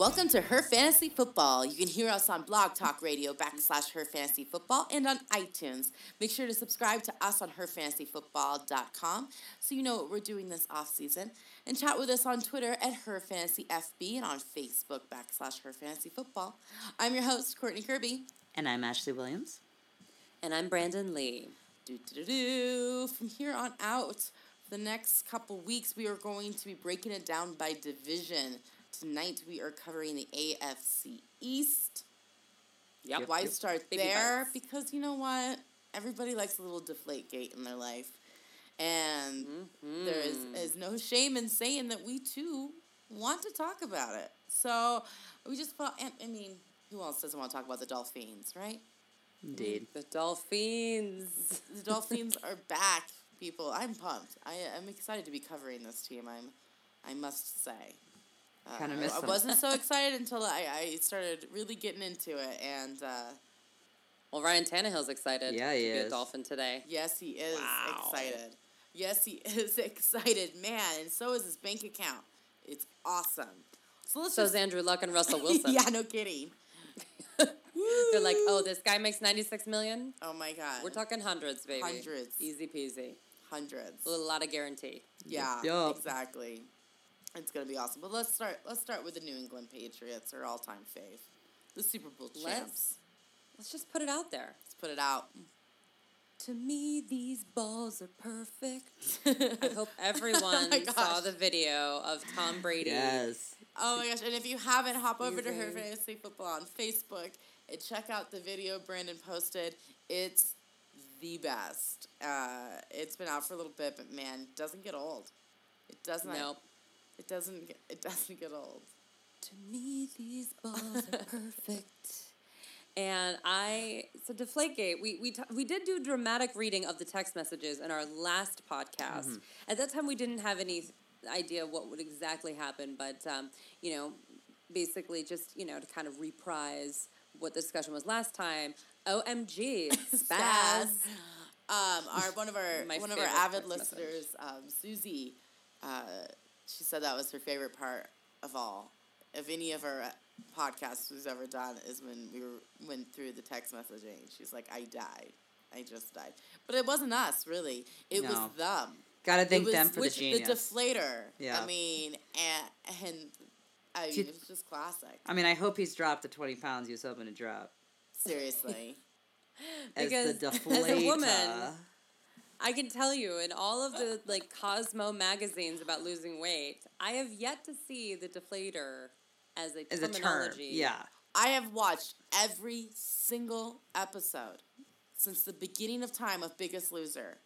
Welcome to Her Fantasy Football. You can hear us on Blog Talk Radio backslash Her Fantasy Football and on iTunes. Make sure to subscribe to us on HerFantasyFootball.com so you know what we're doing this off season. And chat with us on Twitter at Her Fantasy FB and on Facebook backslash Her Fantasy Football. I'm your host, Courtney Kirby. And I'm Ashley Williams. And I'm Brandon Lee. Do, do, do, do. From here on out, the next couple weeks, we are going to be breaking it down by division. Tonight, we are covering the AFC East. Yep. Why start Baby there? bites. Because you know what? Everybody likes a little deflate gate in their life. And there is, Mm-hmm. is no shame in saying that we too want to talk about it. So we just thought, and, I mean, who else doesn't want to talk about the Dolphins, right? Indeed. The Dolphins. The Dolphins are back, people. I'm pumped. I, I'm excited to be covering this team. I'm, I must say. Uh, Kinda I- miss I, them. wasn't so excited until I, I started really getting into it, and uh, Well, Ryan Tannehill's excited Yeah, to he be a is. Dolphin today. yes, he is Wow. excited. Yes, he is excited, man, and so is his bank account. It's awesome. So let's So just is Andrew Luck and Russell Wilson. yeah, no kidding. They're like, oh, this guy makes 96 million? Oh my god, We're talking hundreds, baby. Hundreds. Easy peasy. hundreds. A lot of guarantee. Yeah, Yup. exactly. It's gonna be awesome. But let's start. Let's start with the New England Patriots, our all-time fave, the Super Bowl champs. Let's let's just put it out there. Let's put it out. To me, these balls are perfect. I hope everyone my saw the video of Tom Brady. Yes. Oh my gosh! And if you haven't, hop over to Her Amazing. Fantasy Football on Facebook and check out the video Brandon posted. It's the best. Uh, it's been out for a little bit, but man, doesn't get old. It doesn't. Nope. It doesn't. Get, it doesn't get old. To me, these balls are perfect. And I, so Deflategate, we, we, t- we did do dramatic reading of the text messages in our last podcast. At that time, we didn't have any idea what would exactly happen, but, um, you know, basically just, you know, to kind of reprise what the discussion was last time. OMG, spaz. Um, our one of our one of our avid listeners, um, Susie, uh, she said that was her favorite part of all of any of our uh, podcasts we've ever done is when we were, went through the text messaging. She's like, "I died, I just died," but it wasn't us really. It was them. Gotta thank was them for the which- genius. deflator. Yeah. I mean, and, and I mean, Did- it was just classic. I mean, I hope he's dropped the 20 pounds he was hoping to drop. Seriously. As Because the as a deflator. woman, I can tell you in all of the like Cosmo magazines about losing weight, I have yet to see the deflator as a as a term. terminology. Yeah. I have watched every single episode since the beginning of time of Biggest Loser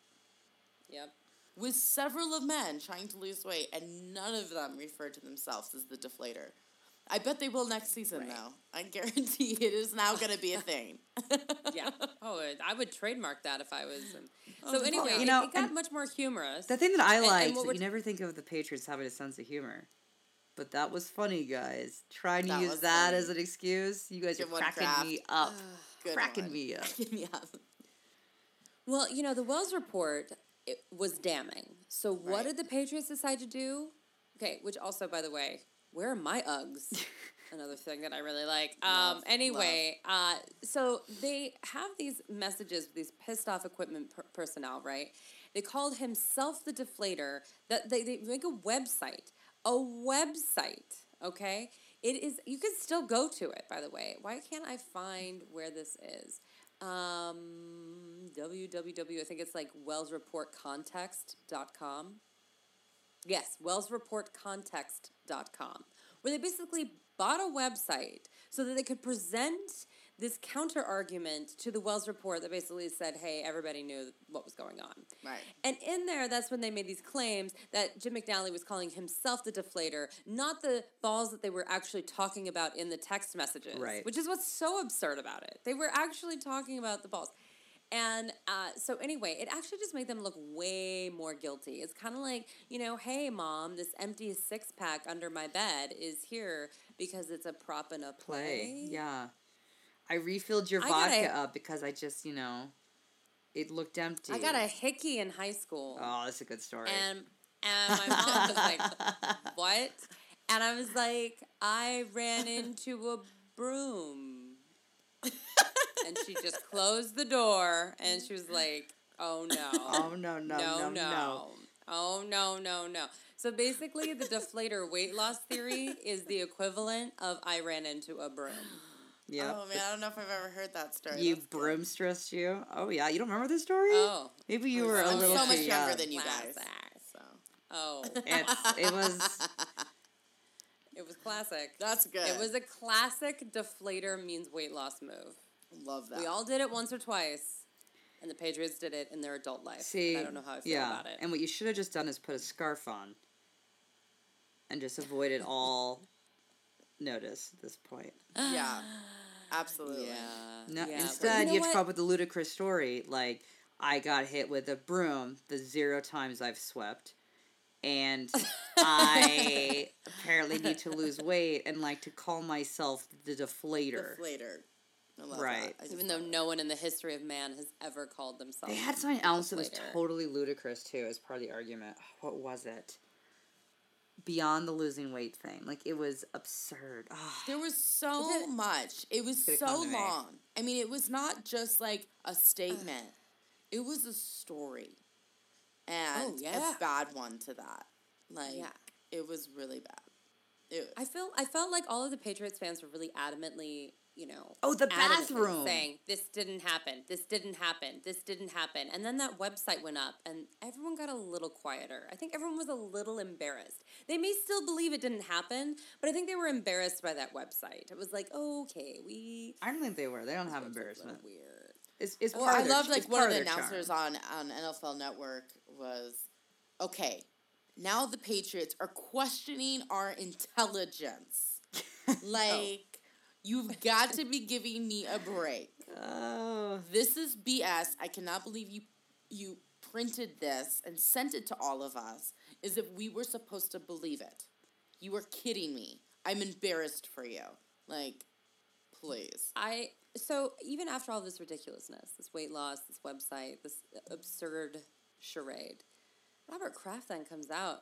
Yep. with several of men trying to lose weight, and none of them refer to themselves as the deflator. I bet they will next season, Right. though. I guarantee it is now going to be a thing. Yeah. Oh, I would trademark that if I was. In. Oh, So anyway, you know, it, got much more humorous. The thing that I like that you never think of the Patriots having a sense of humor. But that was funny, guys. Trying to That use that funny. as an excuse. You guys Good are one, cracking Kraft. me up. Good cracking one. me up. yeah. Well, you know, the Wells report it was damning. So what Right. did the Patriots decide to do? Okay, which also, by the way, where are my Uggs? Another thing that I really like. Um, Love, anyway, uh, so they have these messages, these pissed off equipment per- personnel, right? They called himself the deflator. That they, they make a website, a website. Okay, it is. You can still go to it. By the way, why can't I find where this is? Um, www. I think it's like WellsReportContext.com. Yes, WellsReportContext.com, where they basically bought a website so that they could present this counter argument to the Wells report that basically said, hey, everybody knew what was going on. Right. And in there, that's when they made these claims that Jim McNally was calling himself the deflator, not the balls that they were actually talking about in the text messages. Right. Which is what's so absurd about it. They were actually talking about the balls. And uh, so, anyway, it actually just made them look way more guilty. It's kind of like, you know, hey, mom, this empty six pack under my bed is here because it's a prop in a play. Play. Yeah. I refilled your I vodka gotta- up because I just, you know, it looked empty. I got a hickey in high school. Oh, that's a good story. And and my mom was like, "What?" And I was like, I ran into a broom. And she just closed the door and she was like, oh no. Oh no no no no. Oh no no no. So basically, the deflator weight loss theory is the equivalent of I ran into a broom. Yeah. Oh man, I don't know if I've ever heard that story. You That's good. broom stressed you. Oh yeah, you don't remember this story? Oh, Maybe you were a I'm little so much too younger young. than you guys. Classic. So oh, It's, it was it was classic. that's good. It was a classic deflator means weight loss move. love that. We all did it once or twice, and the Patriots did it in their adult life. see. and I don't know how I feel yeah, about it. and what you should have just done is put a scarf on, and just avoided all notice at this point. yeah, absolutely. yeah. No, yeah. instead know you have to come up with a ludicrous story like I got hit with a broom the zero times I've swept, and I apparently need to lose weight and like to call myself the deflator. Deflator. Right. Just Even though no one in the history of man has ever called themselves. They had something else that was totally ludicrous too as part of the argument. What was it? Beyond the losing weight thing, like it was absurd. There was so it- much. It was so come me. long. I mean, it was not just like a statement. it was a story, and Oh, yeah. a bad one to that. Like, Yeah. it was really bad. It, I feel I felt like all of the Patriots fans were really adamantly, you know. Oh, the bathroom. saying this didn't happen, this didn't happen, this didn't happen, and then that website went up, and everyone got a little quieter. I think everyone was a little embarrassed. They may still believe it didn't happen, but I think they were embarrassed by that website. It was like, oh, okay, we. I don't think they were. They don't have embarrassment. Weird. It's, it's well, I loved like one of the charm. announcers on on NFL Network was, okay, now the Patriots are questioning our intelligence. like, you've got to be giving me a break. Oh, this is BS. I cannot believe you you printed this and sent it to all of us. Is if we were supposed to believe it. You are kidding me. I'm embarrassed for you. Like, please. I so even after all this ridiculousness, this weight loss, this website, this absurd charade, Robert Kraft then comes out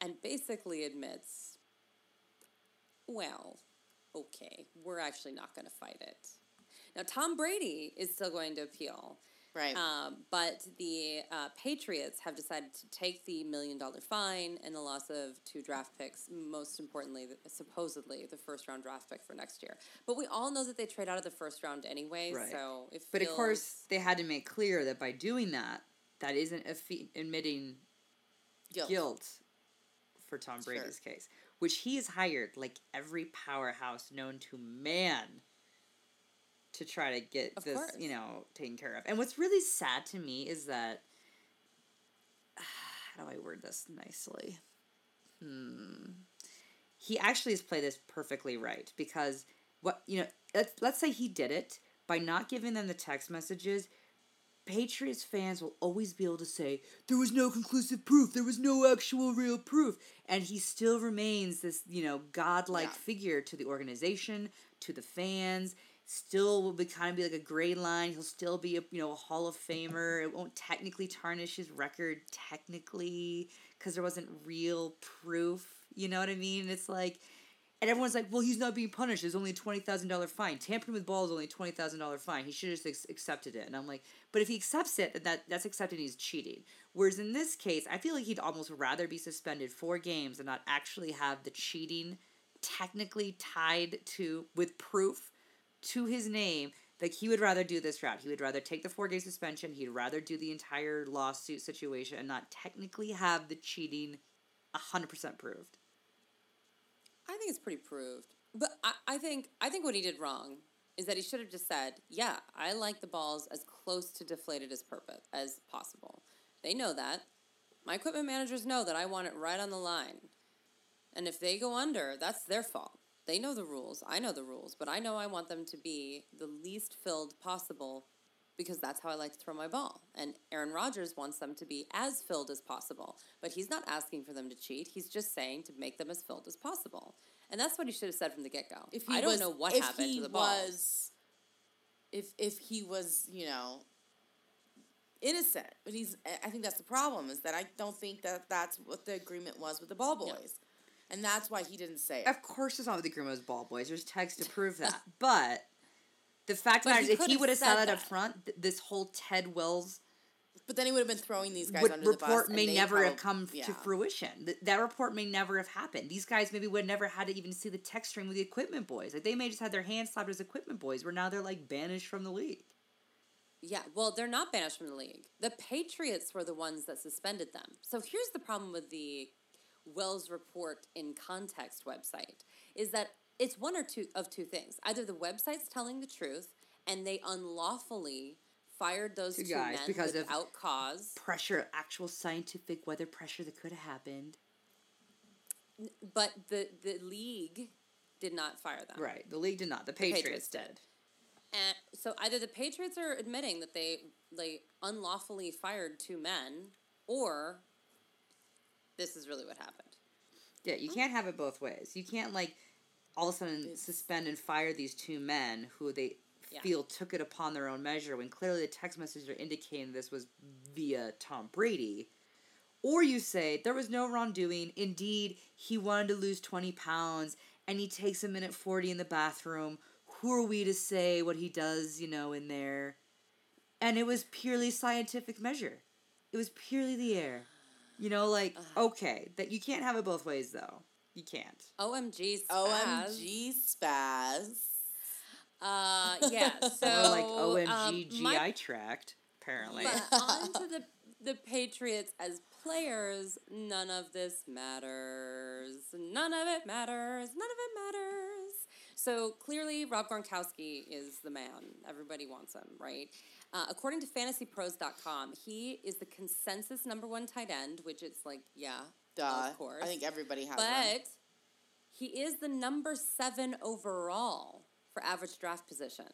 and basically admits, "Well, okay, we're actually not going to fight it." Now Tom Brady is still going to appeal. Right. Um, but the uh, Patriots have decided to take the million dollar fine and the loss of two draft picks, most importantly, the, supposedly the first round draft pick for next year. But we all know that they trade out of the first round anyway, Right. so but of course they had to make clear that by doing that, that isn't affi- admitting Guilt. guilt for Tom Sure. Brady's case, which he has hired like every powerhouse known to man to try to get Of this, course. you know, taken care of. And what's really sad to me is that how do I word this nicely? Hmm. He actually has played this perfectly right because what you know, let's, let's say he did it by not giving them the text messages. Patriots fans will always be able to say, there was no conclusive proof, there was no actual real proof. And he still remains this, you know, godlike Yeah. figure to the organization, to the fans. Still will be kind of be like a gray line. He'll still be a you know a Hall of Famer. It won't technically tarnish his record technically because there wasn't real proof. You know what I mean? It's like and everyone's like, well, he's not being punished. There's only a twenty thousand dollar fine. Tampering with balls is only a twenty thousand dollar fine. He should have just accepted it. And I'm like, but if he accepts it, then that that's accepting he's cheating. Whereas in this case, I feel like he'd almost rather be suspended four games and not actually have the cheating technically tied to with proof to his name. Like he would rather do this route. He would rather take the four game suspension. He'd rather do the entire lawsuit situation and not technically have the cheating hundred percent proved. I think it's pretty proved. But I, I think I think what he did wrong is that he should have just said, "Yeah, I like the balls as close to deflated as purpose as possible." They know that. My equipment managers know that I want it right on the line. And if they go under, that's their fault. They know the rules. I know the rules, but I know I want them to be the least filled possible because that's how I like to throw my ball. And Aaron Rodgers wants them to be as filled as possible, but he's not asking for them to cheat. He's just saying to make them as filled as possible. And that's what he should have said from the get go. If he I don't was, know what happened to the ball. was, if if he was, you know, innocent, but he's. I think that's the problem is that I don't think that that's what the agreement was with the ball boys. and that's why he didn't say it. Of course, it's not with the Grimos ball boys. There's text to prove that. but the fact matters, if he would have said that up front, th- this whole Ted Wells But then he would have been throwing these guys would, under the bus. report may never have come yeah. to fruition. Th- that report may never have happened. These guys maybe would have never had to even see the text string with the equipment boys. Like they may just had their hands slapped as equipment boys, where now they're like banished from the league. Yeah, well, they're not banished from the league. The Patriots were the ones that suspended them. So here's the problem with the Wells Report in Context website is that it's one or two of two things. Either the website's telling the truth and they unlawfully fired those Two two, guys men because of- without cause, Pressure, actual scientific weather pressure that could have happened. but the the league did not fire them. Right. The league did not. The Patriots, Patriots did. did. And so either the Patriots are admitting that they they unlawfully fired two men, or this is really what happened. Yeah, you hmm? can't have it both ways. You can't like all of a sudden suspend and fire these two men who they Yeah. feel took it upon their own measure when clearly the text messages are indicating this was via Tom Brady. Or you say there was no wrongdoing. Indeed, he wanted to lose 20 pounds and he takes a minute 40 in the bathroom. Who are we to say what he does, you know, in there? And it was purely scientific measure. It was purely the air. You know, like, okay, that you can't have it both ways though. You can't. OMG, spaz. OMG spaz. Uh, yeah. So or like OMG um, GI my- tract, apparently. But on to the the Patriots as players, none of this matters. None of it matters. None of it matters. So clearly, Rob Gronkowski is the man. Everybody wants him, right? Uh, according to FantasyPros.com, he is the consensus number one tight end, which it's like, yeah, Duh. of course. I think everybody has but one. he is the number seven overall for average draft position,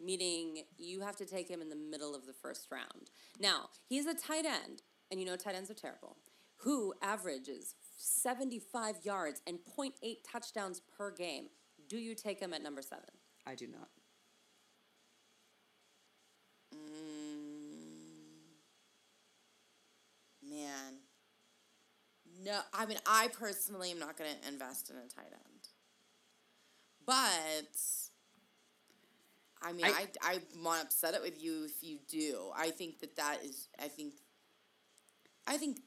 meaning you have to take him in the middle of the first round. Now, he's a tight end, and you know tight ends are terrible, who averages 75 yards and 0.8 touchdowns per game. Do you take him at number seven? I do not. Mm. Man. No, I mean, I personally am not going to invest in a tight end. But, I mean, I, I- to upset it with you if you do. I think that that is, I think, I think,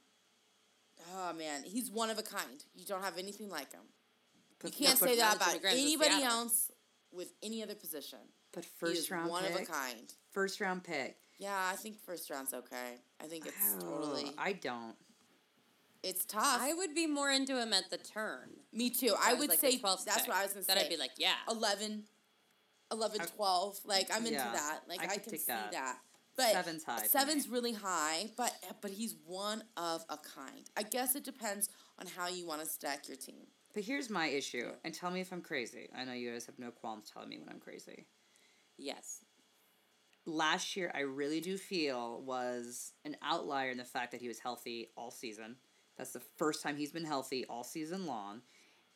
oh man, he's one of a kind. You don't have anything like him. You can't say that about anybody else with any other position. but first round one pick. of a kind. First round pick. Yeah, I think first round's okay. I think it's oh, totally. Oh, I don't. It's tough. I would be more into him at the turn. Me too. That I would like say 12th that's pick. what I was gonna Then say. I'd be like, yeah. 11, 11 I- 12. Like I'm into Yeah, that. Like I I, can see that. that. But Seven's high Seven's really high, but but he's one of a kind. I guess it depends on how you want to stack your team. But here's my issue, and tell me if I'm crazy. I know you guys have no qualms telling me when I'm crazy. Yes. Last year, I really do feel was an outlier in the fact that he was healthy all season. That's the first time he's been healthy all season long.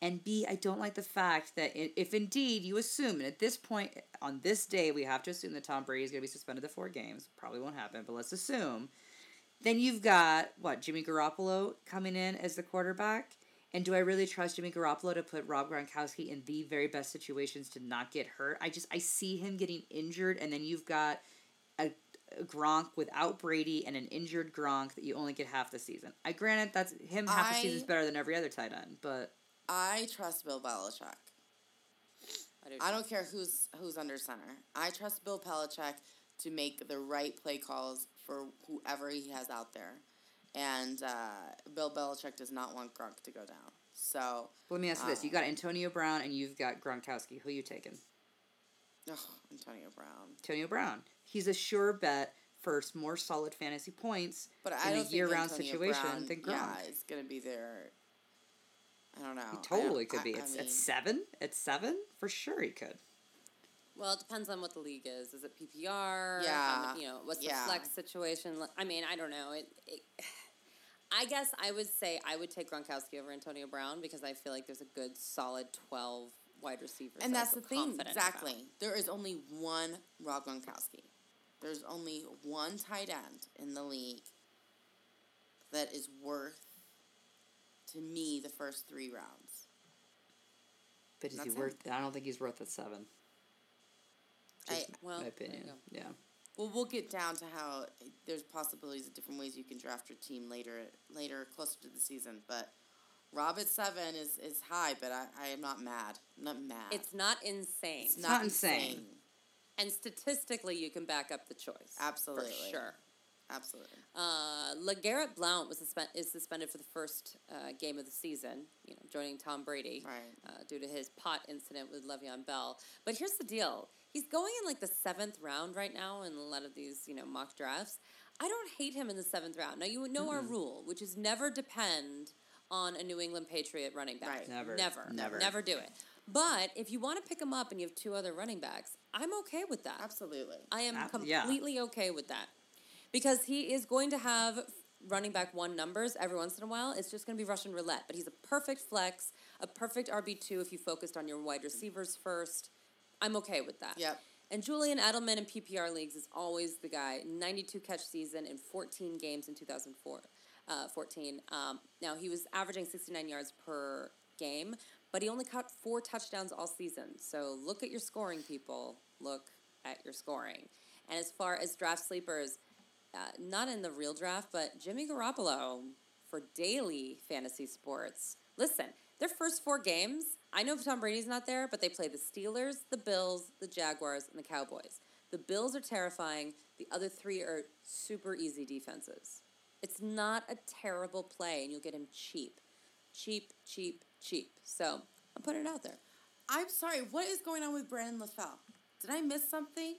And B, I don't like the fact that if indeed you assume, and at this point, on this day, we have to assume that Tom Brady is going to be suspended the four games. Probably won't happen, but let's assume. Then you've got, what, Jimmy Garoppolo coming in as the quarterback? And do I really trust Jimmy Garoppolo to put Rob Gronkowski in the very best situations to not get hurt? I just, I see him getting injured, and then you've got Gronk without Brady and an injured Gronk that you only get half the season. I granted that's him half the season is better than every other tight end, but I trust Bill Belichick. I do. I don't care who's who's under center. I trust Bill Belichick to make the right play calls for whoever he has out there, and uh, Bill Belichick does not want Gronk to go down. So, let me ask you this: You got Antonio Brown and you've got Gronkowski. Who are you taking? ugh, Antonio Brown. Antonio Brown. He's a sure bet for more solid fantasy points But I in don't a year-round situation Brown, than Gronk. Yeah, it's gonna be there. I don't know. He totally could I- be. I It's mean, at seven. At seven, for sure he could. Well, it depends on what the league is. Is it PPR? Yeah. How you know, what's Yeah. the flex situation? I mean, I don't know. It, it, I guess I would say I would take Gronkowski over Antonio Brown because I feel like there's a good, solid 12 wide receivers. And that that's the thing, confident about. exactly. There is only one Rob Gronkowski. There's only one tight end in the league that is worth to me the first three rounds. But is he That's worth? I don't think he's worth the seven. I, well, my opinion. Yeah. well, we'll get down to how there's possibilities of different ways you can draft your team later, later closer to the season. But Rob at seven is, is high, but I, I am not mad. I'm not mad. It's not insane. It's not insane. And statistically, you can back up the choice. Absolutely. For sure. Absolutely. Uh, LeGarrette Blount was suspend- is suspended for the first uh, game of the season, you know, joining Tom Brady Right. uh, due to his pot incident with Le'Veon Bell. But here's the deal: he's going in like the seventh round right now in a lot of these, you know, mock drafts. I don't hate him in the seventh round. Now you know our rule, which is never depend on a New England Patriot running back. Right. Never. never, Never. never do it. But if you want to pick him up and you have two other running backs, I'm okay with that. Absolutely. I am Ab- yeah. completely okay with that. Because he is going to have running back one numbers every once in a while. It's just going to be Russian roulette. But he's a perfect flex, a perfect RB2 if you focused on your wide receivers first. I'm okay with that. Yep. And Julian Edelman in PPR leagues is always the guy. 92 catch season in 14 games in 2004. Uh, 14. Um, now, he was averaging 69 yards per game, but he only caught four touchdowns all season. So look at your scoring, people. Look at your scoring. And as far as draft sleepers, uh, not in the real draft, but Jimmy Garoppolo for daily fantasy sports. Listen, their first four games, I know Tom Brady's not there, but they play the Steelers, the Bills, the Jaguars, and the Cowboys. The Bills are terrifying. The other three are super easy defenses. It's not a terrible play, and you'll get him cheap. Cheap, cheap, cheap. So I'm putting it out there. I'm sorry. What is going on with Brandon LaFell? Did I miss something?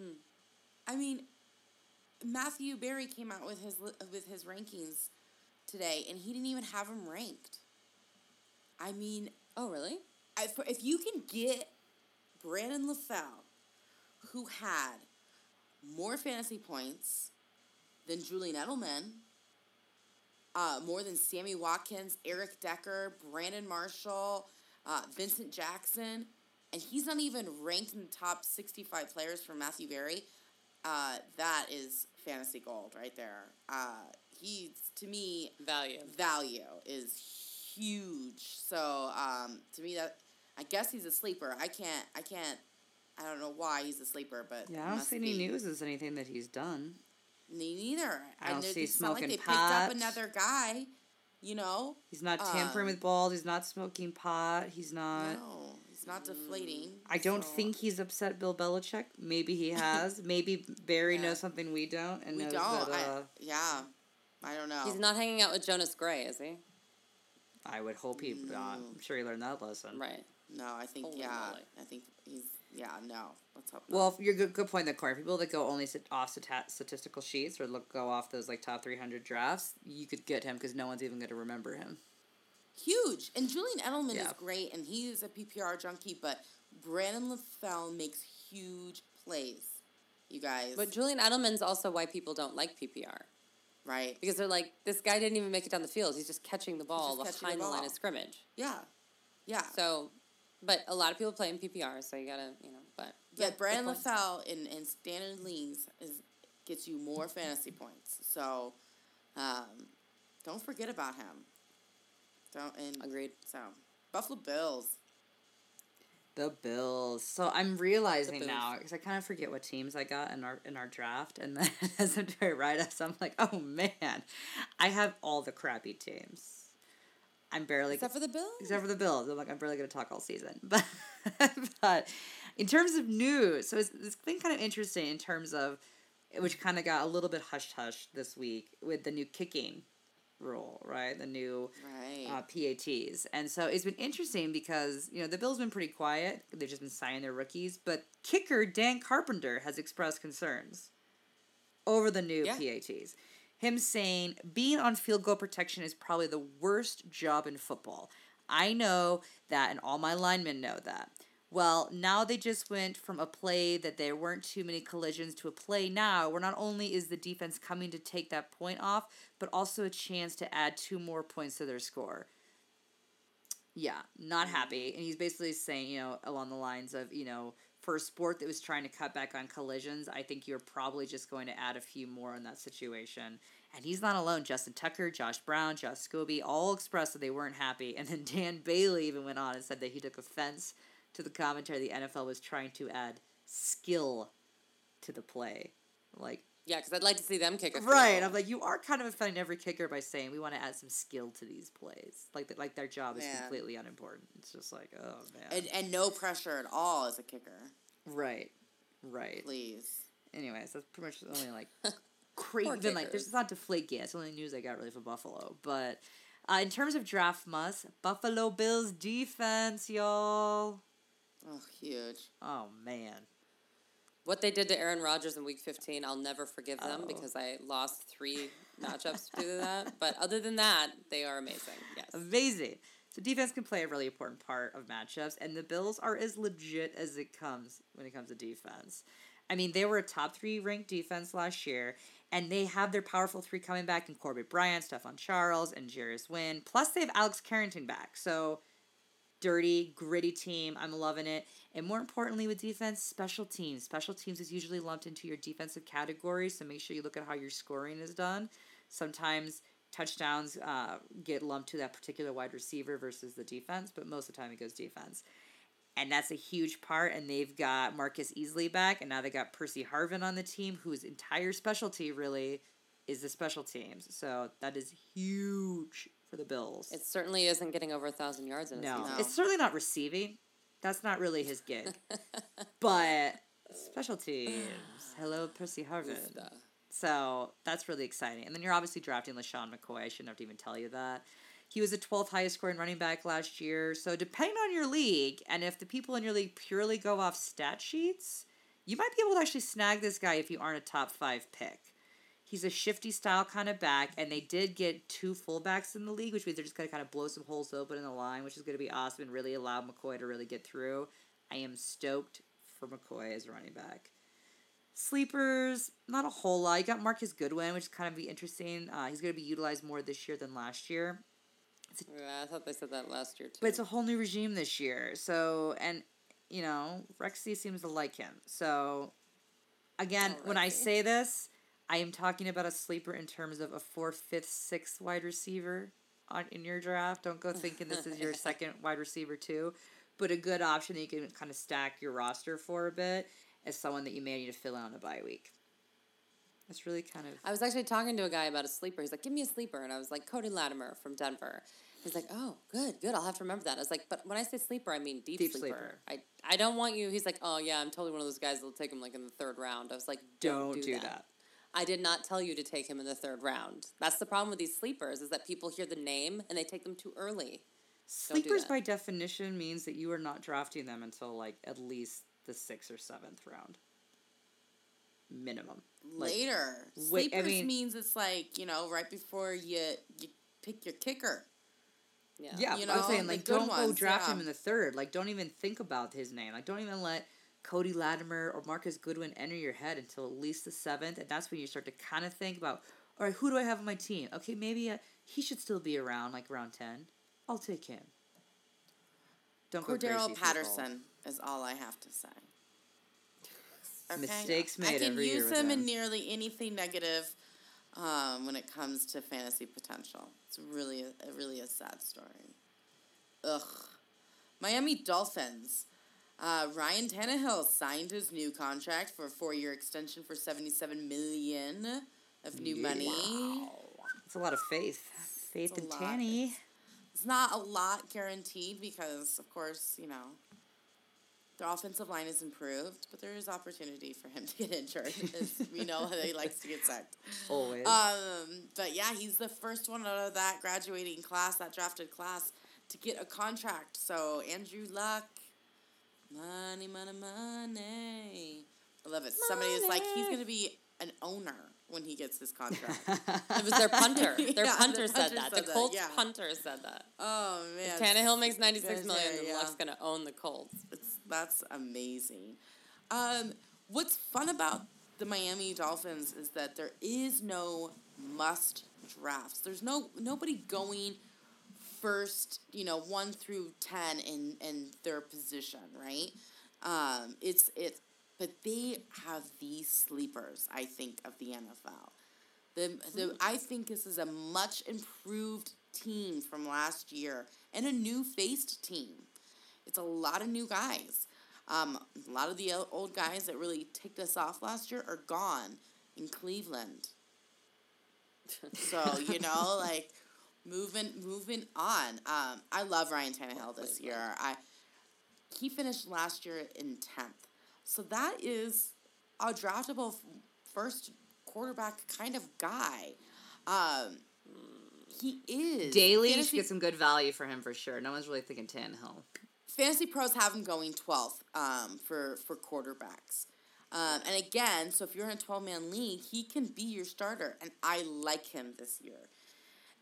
Hmm. I mean, Matthew Berry came out with his with his rankings today, and he didn't even have him ranked. I mean, Oh, really? I, if you can get Brandon LaFell, who had more fantasy points than Julian Edelman, uh, more than Sammy Watkins, Eric Decker, Brandon Marshall, uh, Vincent Jackson, and he's not even ranked in the top 65 players for Matthew Berry, uh, that is fantasy gold right there. Uh, he's, to me, Value. value is huge. So um, to me, that I guess he's a sleeper. I can't. I can't. I don't know why he's a sleeper, but Yeah, I don't see any be. news as anything that he's done. Me neither. I don't And it- see it's not like smoking they pot. picked up another guy. You know, He's not tampering Um, with balls. He's not smoking pot. He's not. no, he's not deflating. I don't so- think he's upset Bill Belichick. Maybe he has. Maybe Berry Yeah. knows something we don't, and we knows don't. that. Uh, I, yeah, I don't know. He's not hanging out with Jonas Gray, is he? I would hope he. Uh, I'm sure he learned that lesson. Right. no, I think Holy yeah. moly. I think he's yeah. No, let's hope. Not. Well, you're good. Good point. The Corey. People that go only sit off statistical sheets or look go off those like top three hundred drafts, you could get him because no one's even going to remember him. huge. And Julian Edelman Yeah. is great, and he is a PPR junkie. But Brandon LaFell makes huge plays. You guys, But Julian Edelman's also why people don't like PPR. right? Because they're like, this guy didn't even make it down the field. He's just catching the ball behind the the, line of scrimmage. Yeah, yeah. So, but a lot of people play in PPR, so you gotta, you know, Yeah, Brandon. LaFell in, in standard leagues is gets you more fantasy points. So, um, don't forget about him. Don't and Agreed. so Buffalo Bills. The Bills. So I'm realizing now because I kind of forget what teams I got in our in our draft, and then as I'm doing write ups, I'm like, oh man, I have all the crappy teams. I'm barely Except for the Bills? except for the Bills. I'm like, I'm barely gonna talk all season, but but in terms of news, so it's, it's been kind of interesting in terms of which kind of got a little bit hush hush this week with the new kicking rule, right? The new Right. uh, PATs. And so it's been interesting because, you know, the Bills been pretty quiet. They've just been signing their rookies. But kicker Dan Carpenter has expressed concerns over the new Yeah. PATs. Him saying being on field goal protection is probably the worst job in football. I know that, and all my linemen know that. Well, now they just went from a play that there weren't too many collisions to a play now where not only is the defense coming to take that point off, but also a chance to add two more points to their score. Yeah, not happy. And he's basically saying, you know, along the lines of, you know, for a sport that was trying to cut back on collisions, I think you're probably just going to add a few more in that situation. And he's not alone. Justin Tucker, Josh Brown, Josh Scobee all expressed that they weren't happy. And then Dan Bailey even went on and said that he took offense to the commentary the NFL was trying to add skill to the play. Like, Yeah, because I'd like to see them kick a right. goal. I'm like, you are kind of offending every kicker by saying we want to add some skill to these plays. Like, that, like their job is Man. completely unimportant. It's just like, oh, man. And, and no pressure at all as a kicker. right. Right. Please. Anyways, that's pretty much only like crazy. Even like, there's it's not deflate yet. It's the only news I got really for Buffalo. But uh, in terms of draft must, Buffalo Bills defense, y'all. Oh, huge. Oh man. What they did to Aaron Rodgers in Week 15, I'll never forgive them Oh. because I lost three matchups due to that. But other than that, they are amazing. Yes. Amazing. So defense can play a really important part of matchups, and the Bills are as legit as it comes when it comes to defense. I mean, they were a top three ranked defense last year, and they have their powerful three coming back in Corbin Bryant, Stefan Charles, and Jarius Wynn. Plus, they have Alex Carrington back. So, dirty, gritty team. I'm loving it. And more importantly, with defense, special teams. Special teams is usually lumped into your defensive category, so make sure you look at how your scoring is done. Sometimes touchdowns uh, get lumped to that particular wide receiver versus the defense, but most of the time it goes defense. And that's a huge part. And they've got Marcus Easley back, and now they got Percy Harvin on the team, whose entire specialty really is the special teams. So that is huge for the Bills. It certainly isn't getting over a thousand yards in a no, season. It's certainly not receiving. That's not really his gig. but special teams. Hello, Percy Harvin. So that's really exciting. And then you're obviously drafting LeSean McCoy. I shouldn't have to even tell you that. He was the 12th highest scoring running back last year. So depending on your league, and if the people in your league purely go off stat sheets, you might be able to actually snag this guy if you aren't a top five pick. He's a shifty style kind of back, and they did get two fullbacks in the league, which means they're just going to kind of blow some holes open in the line, which is going to be awesome and really allow McCoy to really get through. I am stoked for McCoy as a running back. Sleepers, not a whole lot. You got Marcus Goodwin, which is kind of be interesting. Uh, he's going to be utilized more this year than last year. Yeah, I thought they said that last year too. But it's a whole new regime this year. So, and, you know, Rexy seems to like him. So, again, Oh, when I say this, I am talking about a sleeper in terms of a fourth, fifth, sixth wide receiver on in your draft. Don't go thinking this is your second wide receiver, too. But a good option that you can kind of stack your roster for a bit as someone that you may need to fill out on a bye week. That's really kind of. I was actually talking to a guy about a sleeper. He's like, "Give me a sleeper," and I was like, "Cody Latimer from Denver." He's like, "Oh, good, good. I'll have to remember that." I was like, "But when I say sleeper, I mean deep, Deep sleeper. sleeper. I I don't want you." He's like, "Oh yeah, I'm totally one of those guys that'll take him like in the third round." I was like, "Don't, Don't do, do that. that. I did not tell you to take him in the third round. That's the problem with these sleepers is that people hear the name and they take them too early. Don't Sleepers by definition means that you are not drafting them until like at least the sixth or seventh round. Minimum. Like, Later. wait, I Sleepers mean- means it's like, you know, right before you you pick your kicker. Yeah. Yeah, You I'm know, saying the like good don't go ones, draft yeah. him in the third. Like don't even think about his name. Like don't even let Cody Latimer or Marcus Goodwin enter your head until at least the seventh, and that's when you start to kind of think about, all right, who do I have on my team? Okay, maybe uh, he should still be around, like around ten. I'll take him. Don't Cordero people. Patterson is all I have to say. Okay? Mistakes I can every use him in nearly anything negative um, when it comes to fantasy potential. It's really a really a sad story. Ugh. Miami Dolphins. Uh, Ryan Tannehill signed his new contract for a four-year extension for seventy-seven million of new money. It's a lot of faith. Faith in. Tanny. It's not a lot guaranteed because, of course, you know, their offensive line is improved, but there is opportunity for him to get injured. As we know that he likes to get sacked. Always. Um, but yeah, he's the first one out of that graduating class, that drafted class, to get a contract. So Andrew Luck, money, money, money. I love it. Somebody is like, he's gonna be an owner when he gets this contract. It was their punter. Their Yeah, punter said punter that. said the that, Colts yeah. punter said that. oh man, If Tannehill makes ninety six million, then yeah. Luck's gonna own the Colts. It's, that's amazing. Um, what's fun about the Miami Dolphins is that there is no must drafts. There's no nobody going first, you know, one through ten in in their position, right? Um, it's it's, but they have the sleepers. I think of the NFL. The the I think this is a much improved team from last year and a new faced team. It's a lot of new guys. Um, a lot of the old guys that really ticked us off last year are gone in Cleveland. So you know, like moving moving on. Um, I love Ryan Tannehill this year. I he finished last year in tenth, so that is a draftable first quarterback kind of guy. Um, he is Daily should Fantasy- get some good value for him for sure. No one's really thinking Tannehill. fantasy pros have him going 12th um, for for quarterbacks. Um, and again, so if you're in a 12 man league, he can be your starter, and I like him this year.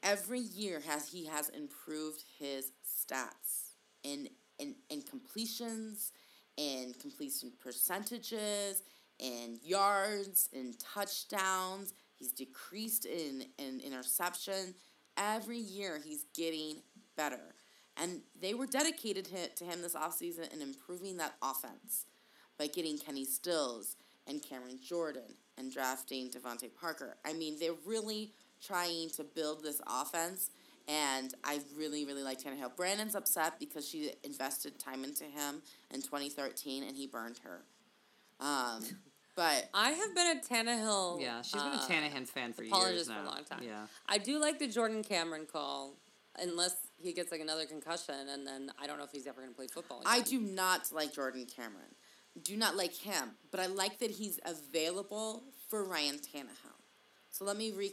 Every year has he has improved his stats in in, in completions, in completion percentages, in yards, in touchdowns. He's decreased in, in interception. Every year he's getting better. And they were dedicated to, him this offseason in improving that offense by getting Kenny Stills and Cameron Jordan and drafting DeVante Parker. I mean, they're really trying to build this offense, and I really, really like Tannehill. Brandon's upset because she invested time into him in 2013 and he burned her. Um, but I have been a Tannehill. Yeah, she's been a uh, Tannehill fan for years now. for a long time. Yeah. I do like the Jordan Cameron call, unless he gets like another concussion, and then I don't know if he's ever going to play football. I do not like Jordan Cameron. Do not like him, but I like that he's available for Ryan Tannehill. So let me re.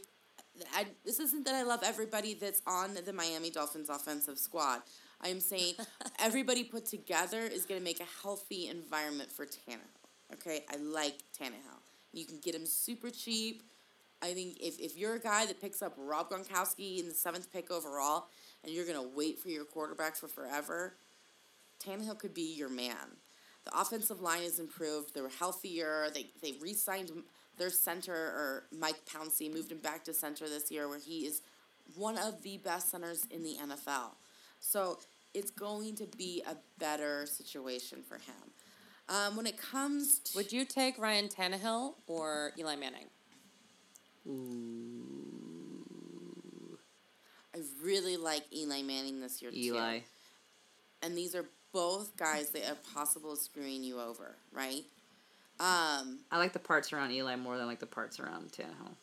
I, this isn't that I love everybody that's on the Miami Dolphins offensive squad. I am saying everybody put together is going to make a healthy environment for Tannehill. Okay, I like Tannehill. You can get him super cheap. I think if, if you're a guy that picks up Rob Gronkowski in the seventh pick overall, and you're going to wait for your quarterback for forever, Tannehill could be your man. The offensive line is improved. They were healthier. They they re-signed their center or Mike Pouncey moved him back to center this year, where he is one of the best centers in the NFL. So it's going to be a better situation for him. Um, when it comes to Would you take Ryan Tannehill or Eli Manning? Ooh. I really like Eli Manning this year Eli. too. And these are both guys that are possible screwing you over, right? Um, I like the parts around Eli more than like the parts around Tannehill.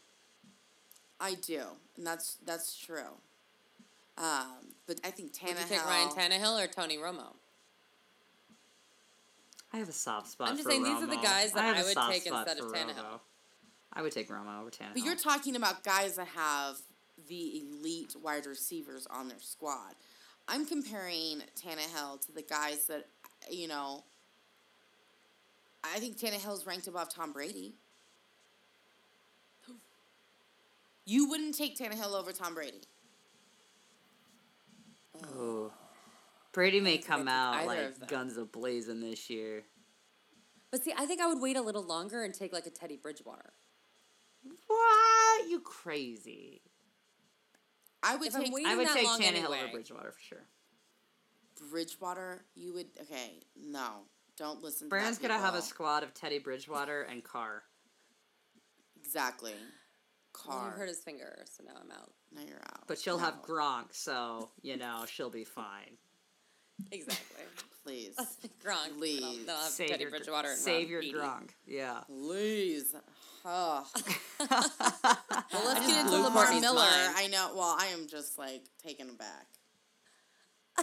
I do, and that's that's true. Um, but I think Tannehill. Would you take Ryan Tannehill or Tony Romo? I have a soft spot I'm just for saying these are the guys that I, I a would take instead of for Tannehill. Romo. I would take Romo over Tannehill. But you're talking about guys that have the elite wide receivers on their squad. I'm comparing Tannehill to the guys that, you know, I think Tannehill's ranked above Tom Brady. You wouldn't take Tannehill over Tom Brady. Ooh. Brady may come out like guns a blazing this year. But see, I think I would wait a little longer and take like a Teddy Bridgewater. What? You crazy? I would If take I would take long Tannehill anyway. over Bridgewater for sure. Bridgewater. You would okay. No, don't listen. Brandon's to gonna have a squad of Teddy Bridgewater and Carr. exactly. Well, Carr. you hurt his finger, so now I'm out. now you're out. But she'll have Gronk, so you know she'll be fine. Exactly. Please. Gronk. Please. Then I'll, then I'll have Save Teddy your, Bridgewater and save Ron your Beatty. Gronk. Yeah. Please. Oh. Well, let's get into Lamar Courtney's Miller. mind. I know. Well, I am just like taken aback.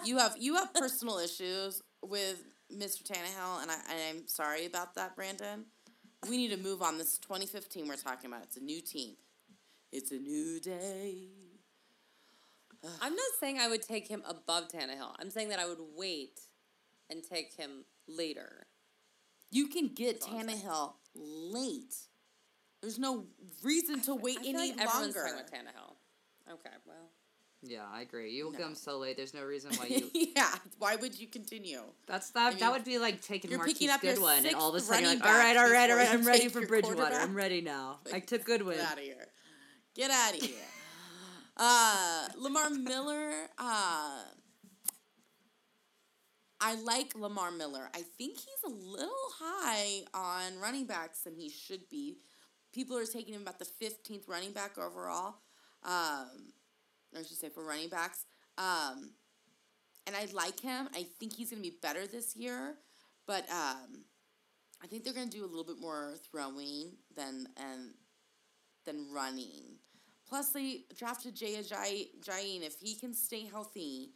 You have you have personal issues with Mr. Tannehill, and I and I'm sorry about that, Brandon. We need to move on. This 2015 we're talking about. It's a new team. It's a new day. I'm not saying I would take him above Tannehill. I'm saying that I would wait and take him later. You can get That's all I'm saying. Tannehill late. There's no reason to wait I feel any like everyone's longer. talking about Tannehill. Okay, well. Yeah, I agree. You will No. come so late. There's no reason why you. yeah. Why would you continue? That's that. mean, that would be like taking you're Marquise picking up your Goodwin, and all of a sudden you're like, all right, all right, all right. I'm ready for Bridgewater. I'm ready now. I took Goodwin. Get out of here. Get out of here. Uh, Lamar Miller. Uh, I like Lamar Miller. I think he's a little high on running backs than he should be. People are taking him about the 15th running back overall. Um, I should say for running backs. Um, and I like him. I think he's going to be better this year. But um, I think they're going to do a little bit more throwing than and than running. Plus, they drafted Jay Ajayi. If he can stay healthy,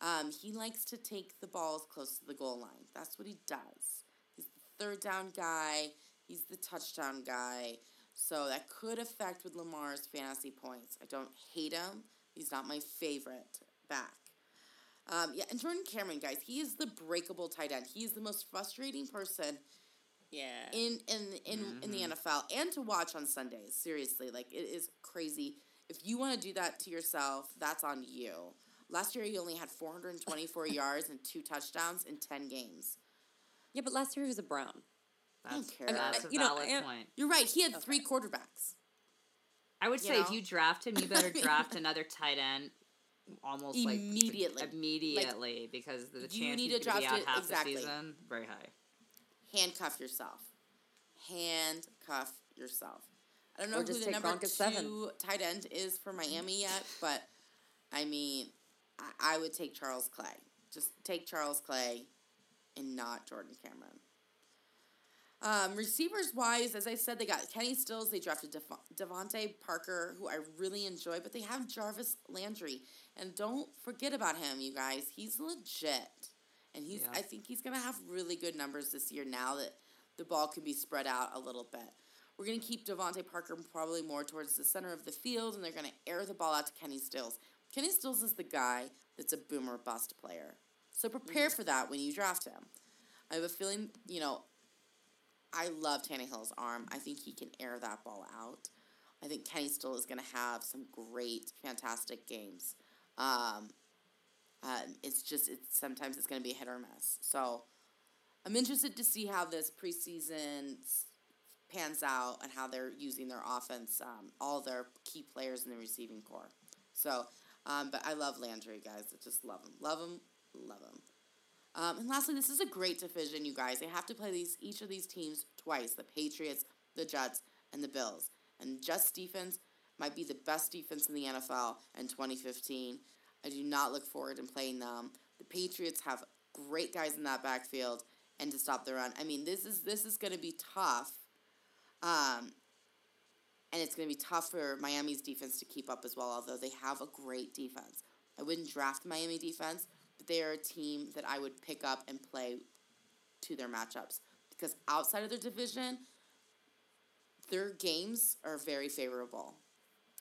um, he likes to take the balls close to the goal line. That's what he does. He's the third down guy. He's the touchdown guy. So that could affect with Lamar's fantasy points. I don't hate him. He's not my favorite back. Um, yeah, and Jordan Cameron, guys, he is the breakable tight end. He is the most frustrating person yeah. in in in, mm-hmm. in the mm-hmm. NFL and to watch on Sundays. Seriously, like it is crazy. If you want to do that to yourself, that's on you. Last year, he only had 424 yards and two touchdowns in 10 games. Yeah, but last year he was a Brown. That's, I don't care. That's a you valid know, point. You're right. He had okay. three quarterbacks. I would say you know? if you draft him, you better draft another tight end almost immediately. like immediately like, because the chance you need to draft be out half exactly. the season very high. Handcuff yourself. Handcuff yourself. I don't know who the number two seven. tight end is for Miami yet, but I mean, I, I would take Charles Clay. Just take Charles Clay and not Jordan Cameron. Um, receivers wise, as I said, they got Kenny Stills. They drafted DeVante Parker, who I really enjoy, but they have Jarvis Landry, and don't forget about him, you guys. He's legit, and he's. Yeah. I think he's gonna have really good numbers this year. Now that the ball can be spread out a little bit, we're gonna keep DeVante Parker probably more towards the center of the field, and they're gonna air the ball out to Kenny Stills. Kenny Stills is the guy that's a boomer bust player. So prepare mm-hmm. for that when you draft him. I have a feeling, you know, I love Tannehill's arm. I think he can air that ball out. I think Kenny Still is going to have some great, fantastic games. Um, uh, it's just it's sometimes it's going to be a hit or miss. So I'm interested to see how this preseason pans out and how they're using their offense, um, all their key players in the receiving corps. So um, but I love Landry, guys. I just love him. Love him. Love him. Um, and lastly, this is a great division, you guys. They have to play these each of these teams twice: the Patriots, the Jets, and the Bills. And Jets defense might be the best defense in the NFL in 2015. I do not look forward in playing them. The Patriots have great guys in that backfield, and to stop the run. I mean, this is this is going to be tough. Um, and it's going to be tough for Miami's defense to keep up as well, although they have a great defense. I wouldn't draft Miami defense, but they are a team that I would pick up and play to their matchups because outside of their division, their games are very favorable.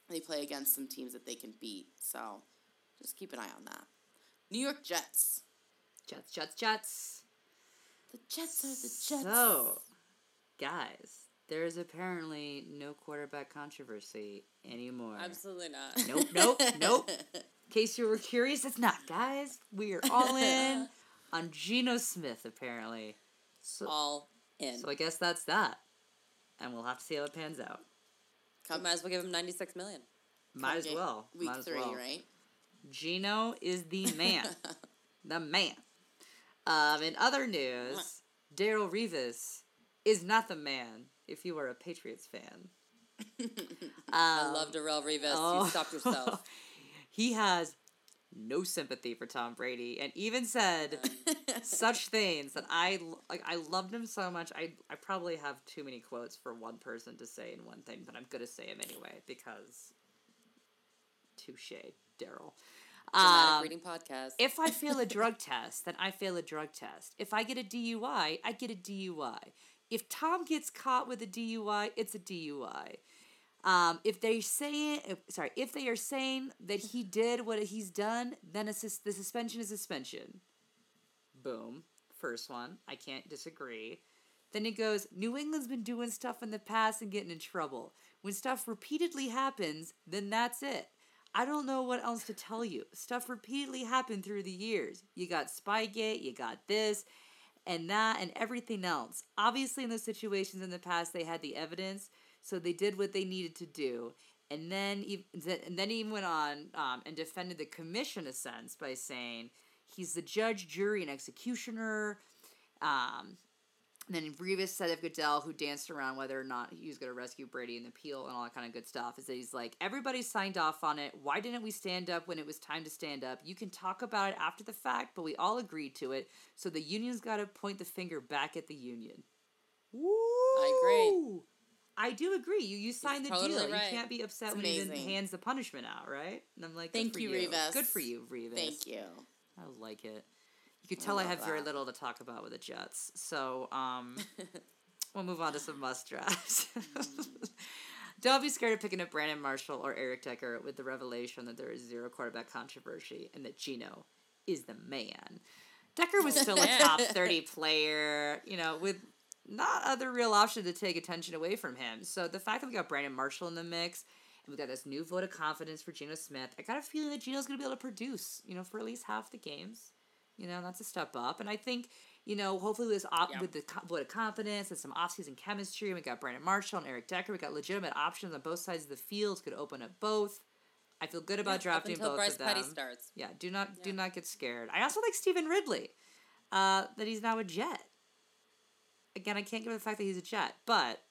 They play against some teams that they can beat, so just keep an eye on that. New York Jets. Jets, Jets, Jets. The Jets are the Jets. So, guys, there is apparently no quarterback controversy anymore. Absolutely not. Nope, nope, nope. In case you were curious, it's not, guys. We are all in on Geno Smith, apparently. So, all in. So I guess that's that. And we'll have to see how it pans out. Come, might as well give him 96 million. Might as well. Week might three, well. right? Geno is the man. the man. Um, in other news, Darrelle Revis is not the man if you are a Patriots fan. um, I love Darrelle Revis. Oh, you stopped yourself. he has no sympathy for Tom Brady, and even said such things that I like. I loved him so much. I I probably have too many quotes for one person to say in one thing, but I'm gonna say him anyway because touche, Darrelle. Um, reading podcast. if I fail a drug test, then I fail a drug test. If I get a DUI, I get a DUI if Tom gets caught with a DUI, it's a DUI. Um, if they say sorry, if they are saying that he did what he's done, then sus- the suspension is suspension. Boom. First one. I can't disagree. Then it goes, New England's been doing stuff in the past and getting in trouble. When stuff repeatedly happens, then that's it. I don't know what else to tell you. Stuff repeatedly happened through the years. You got Spygate, you got this, and that and everything else. Obviously, in those situations in the past, they had the evidence, so they did what they needed to do. And then, and then he went on um, and defended the commission a sense by saying, he's the judge, jury, and executioner. Um, and then Revis said of Goodell, who danced around whether or not he was going to rescue Brady in the appeal and all that kind of good stuff, is that he's like, everybody signed off on it. Why didn't we stand up when it was time to stand up? You can talk about it after the fact, but we all agreed to it. So the union's got to point the finger back at the union. Woo! I agree. I do agree. You you signed the totally deal. right. You can't be upset It's when he hands the punishment out, right? And I'm like, good Thank for you, you, Revis. Good for you, Revis. Thank you. I like it. You can tell I, love have very little to talk about with the Jets. So um, we'll move on to some must drafts. Don't be scared of picking up Brandon Marshall or Eric Decker with the revelation that there is zero quarterback controversy and that Geno is the man. Decker was still a top 30 player, you know, with not other real option to take attention away from him. So the fact that we got Brandon Marshall in the mix and we got this new vote of confidence for Geno Smith, I got a feeling that Geno's going to be able to produce, you know, for at least half the games. You know, that's a step up. And I think, you know, hopefully with this op- Yeah. with the co- vote of confidence and some offseason chemistry, we got Brandon Marshall and Eric Decker. We got legitimate options on both sides of the field. Could open up both. I feel good about Up drafting until both Bryce of them. Petty starts. Yeah, do not do not get scared. I also like Stevan Ridley, uh, that he's now a Jet. Again, I can't give the fact that he's a Jet, but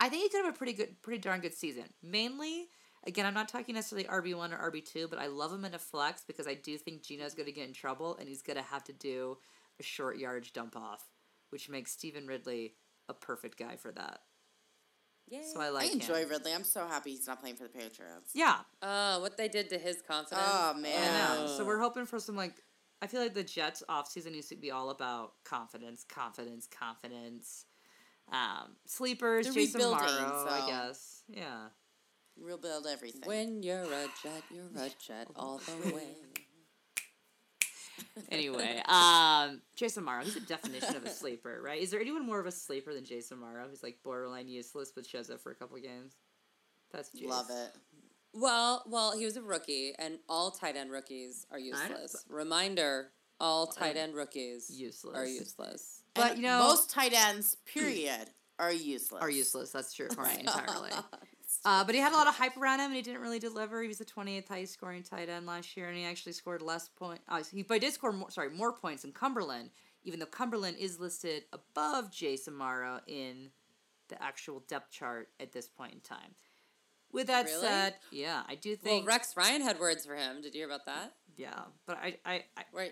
I think he could have a pretty good, pretty darn good season. Mainly, again, I'm not talking necessarily RB one or RB two, but I love him in a flex because I do think Geno's going to get in trouble and he's going to have to do a short yardage dump off, which makes Stevan Ridley a perfect guy for that. Yay. So I like I enjoy him. Ridley. I'm so happy he's not playing for the Patriots. Yeah, Oh, what they did to his confidence. Oh, I man. know. So we're hoping for some like I feel like the Jets offseason needs to be all about confidence, confidence, confidence. Um, sleepers, They're Jason rebuilding, Morrow, I so- guess. Yeah. Rebuild everything. When you're a jet, you're a jet all the way. Anyway, um, Jace Amaro, he's a definition of a sleeper, right? Is there anyone more of a sleeper than Jace Amaro who's like borderline useless but shows up for a couple games? That's Jace. Love it. Well, well, he was a rookie, and all tight end rookies are useless. Reminder: all tight end rookies Useless. are useless. But, And you know- most tight ends, period, are useless. Are useless. That's true. Right, entirely. Uh, but he had a lot of hype around him, and he didn't really deliver. He was the 28th highest scoring tight end last year, and he actually scored less point. Uh, he, but he did score more. Sorry, more points than Cumberland, even though Cumberland is listed above Jace Amaro in the actual depth chart at this point in time. With that Really? said, yeah, I do Well, think. Rex Ryan had words for him. Did you hear about that? yeah, but I, I, I, Where,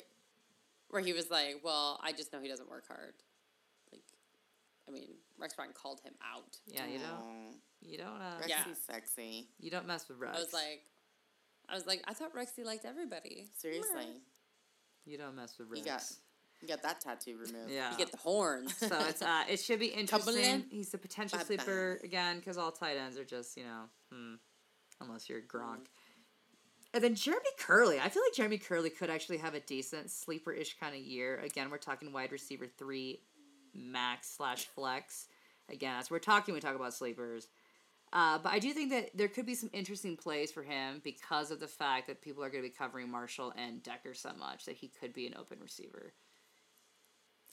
where he was like, "Well, I just know he doesn't work hard." Like, I mean, Rex Ryan called him out. yeah, you don't, you don't, uh, Rexy's Yeah. sexy. you don't mess with Rex. I was like, I was like, I thought Rexy liked everybody. Seriously. you don't mess with Rex. You got you got that tattoo removed. yeah. You get the horns. So it's uh, it should be interesting. He's a potential Bye-bye. sleeper again because all tight ends are just you know, hmm, unless you're Gronk. And then Jeremy Kerley, I feel like Jeremy Kerley could actually have a decent sleeper-ish kind of year. Again, we're talking wide receiver three, max slash flex. Again, as we're talking, we talk about sleepers. Uh, but I do think that there could be some interesting plays for him because of the fact that people are going to be covering Marshall and Decker so much that he could be an open receiver.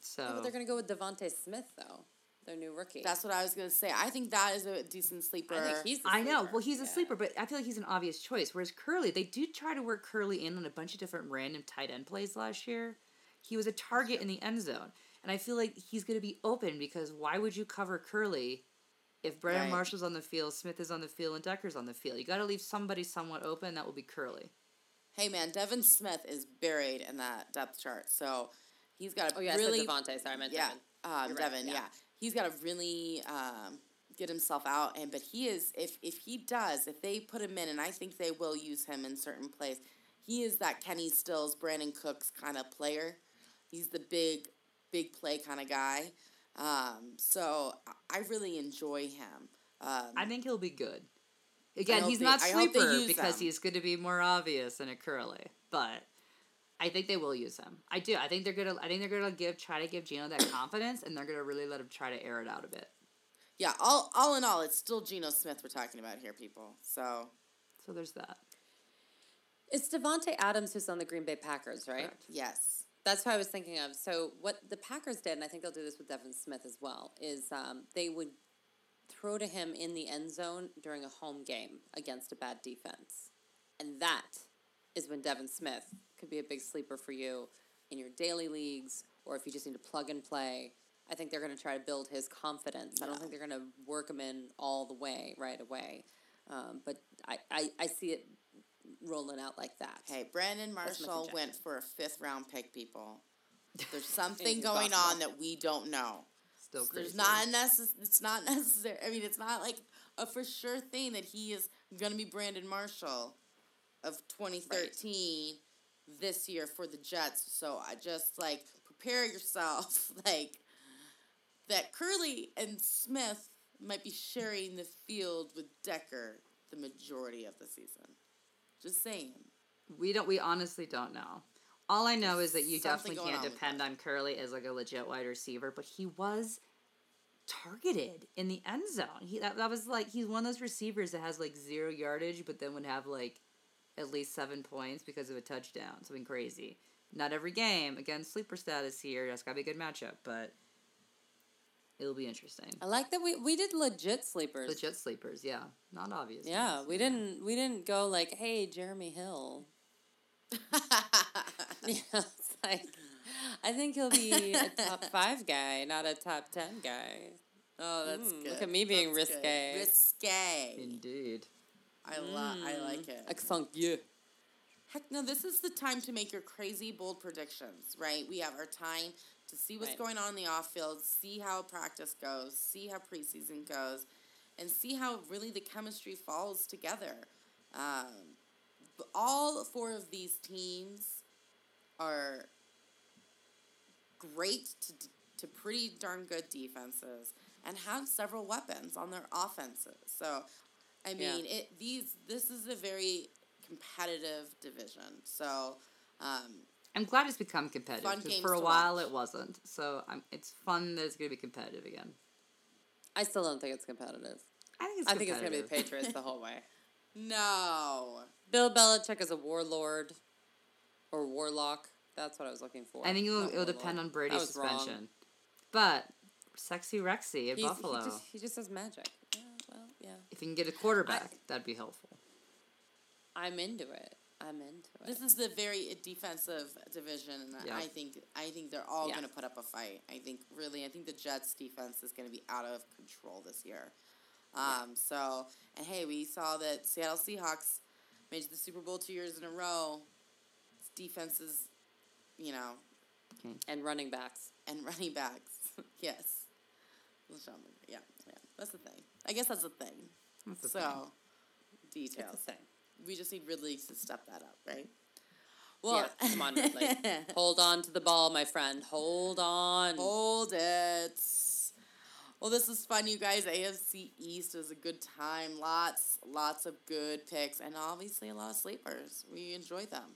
So Yeah, but they're gonna go with Devonte Smith though, their new rookie. That's what I was gonna say. I think that is a decent sleeper. I think he's. The I know. Well, he's a sleeper, but I feel like he's an obvious choice. Whereas Kerley, they do try to work Kerley in on a bunch of different random tight end plays last year. He was a target in the end zone, and I feel like he's going to be open because why would you cover Kerley if Brandon Right. Marshall's on the field, Smith is on the field, and Decker's on the field? You got to leave somebody somewhat open. That will be Kerley. Hey man, Devin Smith is buried in that depth chart, so he's got to Oh yeah, really I said Devonte. Sorry, I meant yeah, Devin. um, You're right, yeah. yeah. He's got to really um, get himself out, and but he is if if he does, if they put him in, and I think they will use him in certain plays. He is that Kenny Stills, Brandin Cooks kind of player. He's the big, big play kind of guy. Um, so I- I really enjoy him. Um, I think he'll be good. Again, he's they- not I hope they sleeper because him. he's going to be more obvious than a Kerley, but I think they will use him. I do. I think they're gonna. I think they're gonna give try to give Geno that confidence, and they're gonna really let him try to air it out a bit. yeah, all all in all, it's still Geno Smith we're talking about here, people. So So there's that. It's Davante Adams who's on the Green Bay Packers, right? Correct. yes, That's what I was thinking of. So what the Packers did, and I think they'll do this with Devin Smith as well, is um, they would throw to him in the end zone during a home game against a bad defense, and that is when Devin Smith could be a big sleeper for you in your daily leagues, or if you just need to plug and play. I think they're going to try to build his confidence. I don't think they're going to work him in all the way right away. Um, but I, I, I see it rolling out like that. Hey, Brandon Marshall went for a fifth round pick, people. There's something going possible. on that we don't know. Still crazy. There's not necess- It's not necessary. I mean, it's not like a for sure thing that he is going to be Brandon Marshall of 2013 this year for the Jets. So I just like prepare yourself, like that Kerley and Smith might be sharing the field with Decker the majority of the season. Just saying. We don't. We honestly don't know. All I know is that you definitely can't on depend on Kerley as like a legit wide receiver, but he was targeted in the end zone. He that, that was like he's one of those receivers that has like zero yardage, but then would have like at least seven points because of a touchdown. Something crazy. Not every game. Again, sleeper status here. That's gotta be a good matchup, but it'll be interesting. I like that we, we did legit sleepers. Legit sleepers, yeah. Not obvious. Yeah, we didn't we didn't go like, hey, Jeremy Hill. Yeah, it's like I think he'll be a top five guy, not a top ten guy. Oh, that's Mm, good. look at me being That's good. risque. Risque. Indeed. I love. I like it. Accent yeah. Heck no, this is the time to make your crazy bold predictions, right? We have our time to see what's Right. going on in the off field, see how practice goes, see how preseason goes, and see how really the chemistry falls together. Um, all four of these teams are great to, to pretty darn good defenses and have several weapons on their offenses. So, I Yeah. mean, it these this is a very competitive division. So, um, I'm glad it's become competitive. Fun 'cause games for a to while watch. it wasn't. So I'm, it's fun that it's going to be competitive again. I still don't think it's competitive. I think it's I think it's gonna be the. Patriots the whole way. no. Bill Belichick is a warlord or warlock. That's what I was looking for. I think it'll, it'll depend on I Brady's was wrong. suspension. But sexy Rexy at He's- Buffalo. He just, he just does magic. Yeah, well, yeah. if you can get a quarterback, that'd be helpful. I'm into it. I'm into it. This is the very defensive division, and Yeah. I think I think they're all Yeah. going to put up a fight. I think really, I think the Jets' defense is going to be out of control this year. Um, So, and hey, we saw that Seattle Seahawks made the Super Bowl two years in a row. Its defense is, you know, and running backs. and running backs. yes. LeSean McCoy. Yeah, yeah, that's the thing. I guess that's the thing. That's the so, thing. details. It's a thing. We just need Ridley to step that up, right? yeah, come on, Ridley. Hold on to the ball, my friend. Hold on. Hold it. Well, this is fun, you guys. AFC East was a good time. Lots, lots of good picks, and obviously a lot of sleepers. We enjoy them.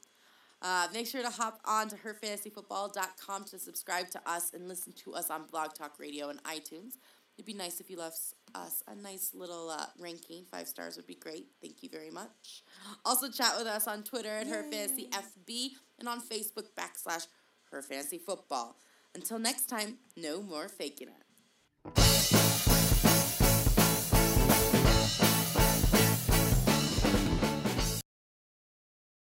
Uh, make sure to hop on to herfantasyfootball.com to subscribe to us and listen to us on Blog Talk Radio and iTunes. It'd be nice if you left us a nice little uh, ranking. Five stars would be great. Thank you very much. Also, chat with us on Twitter at HerFantasyFB and on Facebook backslash HerFantasyFootball. Until next time, no more faking it.